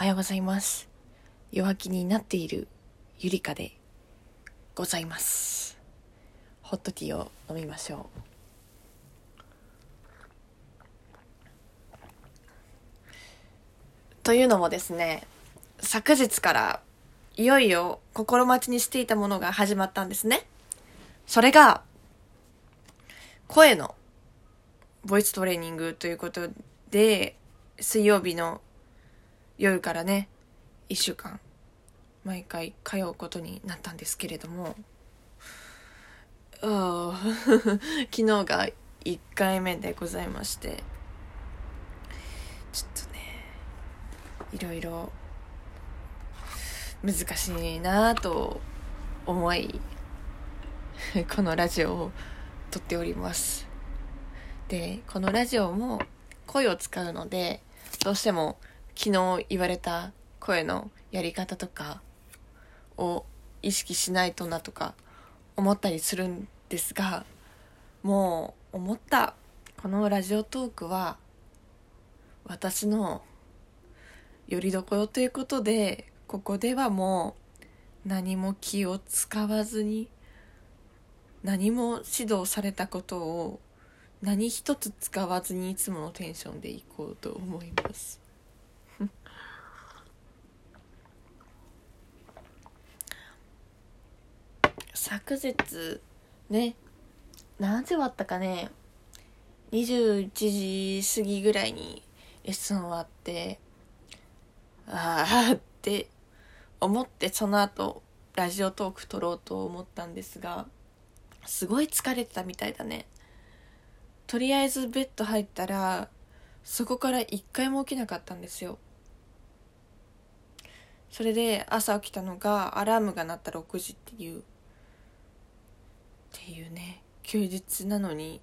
おはようございます。弱気になっているゆりかでございます。ホットティーを飲みましょう。というのもですね、昨日からいよいよ心待ちにしていたものが始まったんですね。それが、声のボイストレーニングということで、水曜日の夜からね、一週間、毎回通うことになったんですけれども、昨日が1回目でございまして、ちょっとね、いろいろ難しいなぁと思い、このラジオを撮っております。で、このラジオも声を使うので、どうしても昨日言われた声のやり方とかを意識しないとなとか思ったりするんですが、もう思った。このラジオトークは私のよりどころということで、ここではもう何も気を使わずに何も指導されたことを何一つ使わずにいつものテンションでいこうと思います。昨日ね何時終わったかね21時過ぎぐらいにレッスン終わってああって思ってその後ラジオトーク撮ろうと思ったんですがすごい疲れてたみたいだね。とりあえずベッド入ったらそこから一回も起きなかったんですよ。それで朝起きたのがアラームが鳴った6時っていう。っていうね休日なのに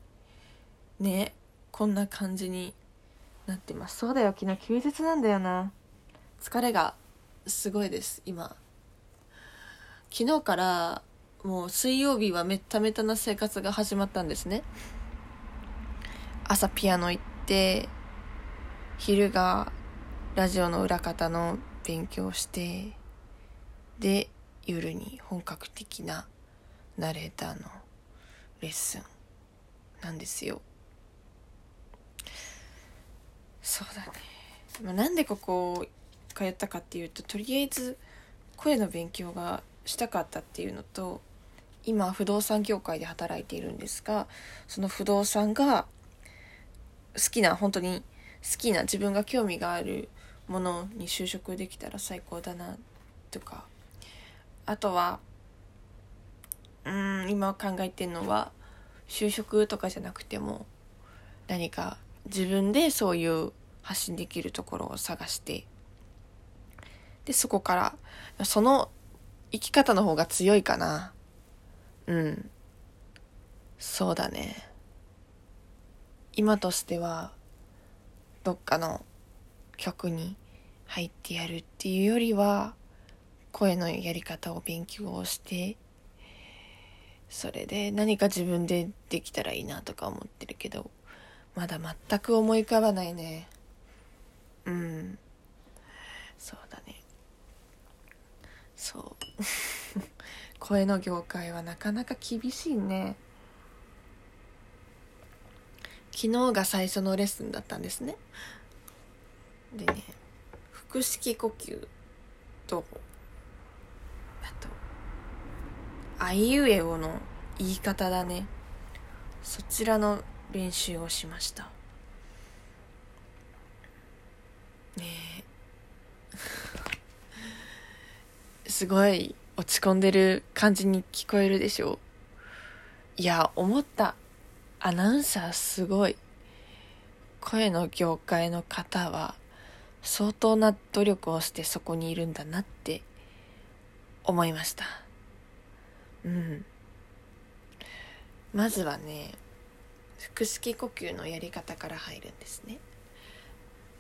ねこんな感じになってます。そうだよ昨日休日なんだよな。疲れがすごいです今。昨日からもう水曜日はめっためたな生活が始まったんですね。朝ピアノ行って昼がラジオの裏方の勉強してで夜に本格的なナレーターのレッスンなんですよ。そうだね、まあ、なんでここ通ったかっていうととりあえず声の勉強がしたかったっていうのと今不動産業界で働いているんですがその不動産が好きな本当に好きな自分が興味があるものに就職できたら最高だなとか。あとはうん今考えてるのは就職とかじゃなくても何か自分でそういう発信できるところを探してでそこからその生き方の方が強いかな。うん。そうだね。今としてはどっかの曲に入ってやるっていうよりは声のやり方を勉強をしてそれで何か自分でできたらいいなとか思ってるけどまだ全く思い浮かばないね。うん。そうだね。そう。声の業界はなかなか厳しいね。昨日が最初のレッスンだったんですね。でね腹式呼吸とあとあいうえおの言い方だね。そちらの練習をしました。ねえ。すごい落ち込んでる感じに聞こえるでしょ。ういや思った。アナウンサーすごい。声の業界の方は相当な努力をしてそこにいるんだなって思いました。うん。まずはね腹式呼吸のやり方から入るんですね。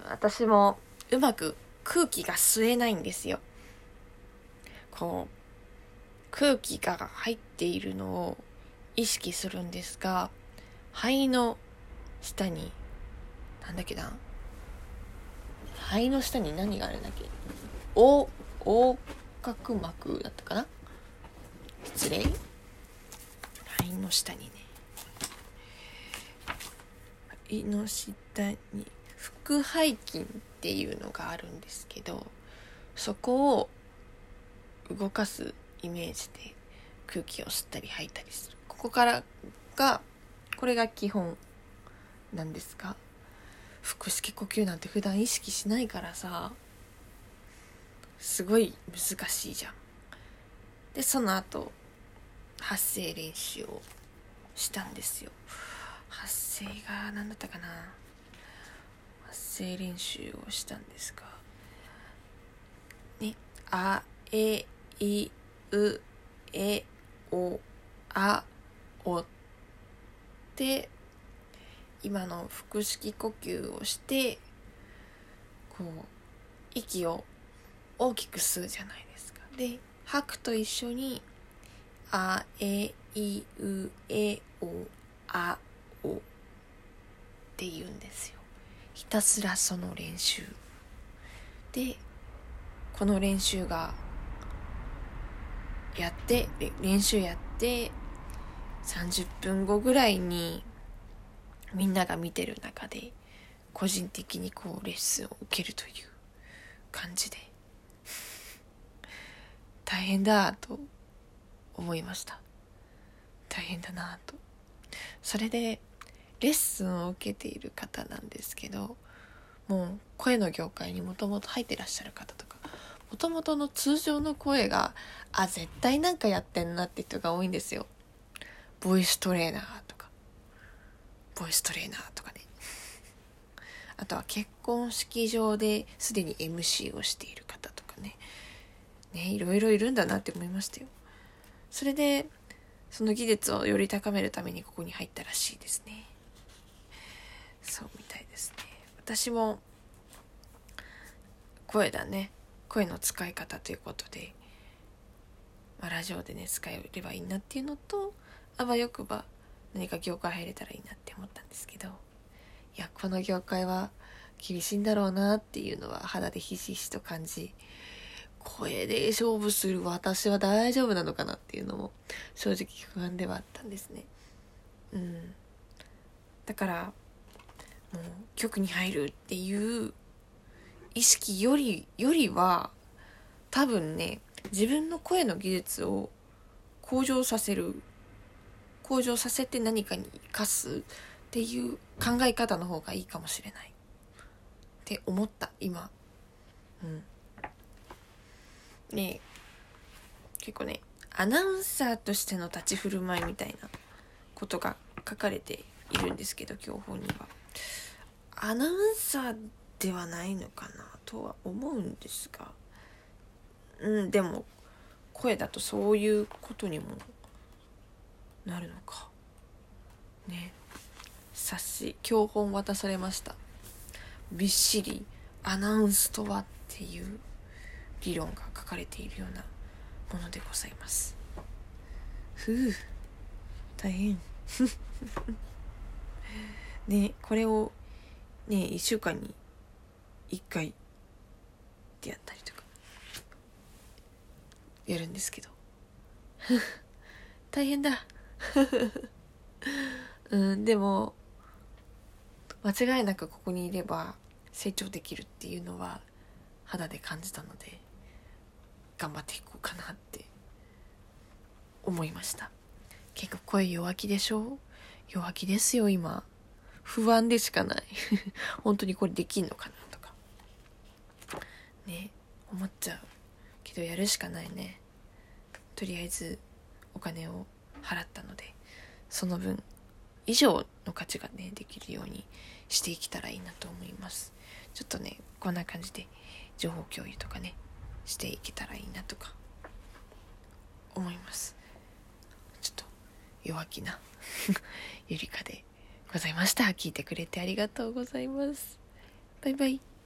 私もうまく空気が吸えないんですよ。こう空気が入っているのを意識するんですが肺の下になんだっけな。肺の下に何があるんだっけ。横横隔膜だったかな。失礼。肺の下にね。胃の下に腹背筋っていうのがあるんですけどそこを動かすイメージで空気を吸ったり吐いたりする。ここからがこれが基本なんですが腹式呼吸なんて普段意識しないからさすごい難しいじゃん。でその後発声練習をしたんですよ。発声が何だったかな？発声練習をしたんですが。ねあえいうえおあおって今の腹式呼吸をしてこう息を大きく吸うじゃないですか。で吐くと一緒に「あえいうえおあお」って言うんですよ。ひたすらその練習。でこの練習がやって練習やって30分後ぐらいにみんなが見てる中で個人的にこうレッスンを受けるという感じで大変だと思いました。大変だなと。それでレッスンを受けている方なんですけどもう声の業界にもともと入ってらっしゃる方とかもともとの通常の声があ絶対なんかやってんなって人が多いんですよ。ボイストレーナーとか。ボイストレーナーとかね。あとは結婚式場ですでに MC をしている方とかね。ねいろいろいるんだなって思いましたよ。それでその技術をより高めるためにここに入ったらしいですね。そうみたいですね。私も声だね。声の使い方ということで、まあ、ラジオでね使えればいいなっていうのとあわよくば何か業界入れたらいいなって思ったんですけどいやこの業界は厳しいんだろうなっていうのは肌でひしひしと感じ声で勝負する私は大丈夫なのかなっていうのも正直不安ではあったんですね。うん。だからもう局に入るっていう意識よりよりは多分ね自分の声の技術を向上させる向上させて何かに生かすっていう考え方の方がいいかもしれないって思った今。うん。ね結構ねアナウンサーとしての立ち振る舞いみたいなことが書かれているんですけど教本には。アナウンサーではないのかなとは思うんですが。うんでも声だとそういうことにもなるのか。ね。冊子教本渡されました。びっしりアナウンスとはっていう理論がかれているようなものでございます。ふう大変。ねこれをね1週間に1回ってやったりとかやるんですけど。大変だ。うんでも間違いなくここにいれば成長できるっていうのは肌で感じたので。頑張っていこうかなって思いました。結構声弱気でしょ？弱気ですよ今。不安でしかない。本当にこれできんのかなとか。ね思っちゃう。けどやるしかないね。とりあえずお金を払ったのでその分以上の価値がねできるようにしていけたらいいなと思います。ちょっとねこんな感じで情報共有とかねしていけたらいいなとか思います。ちょっと弱気な ゆりかでございました。聞いてくれてありがとうございます。バイバイ。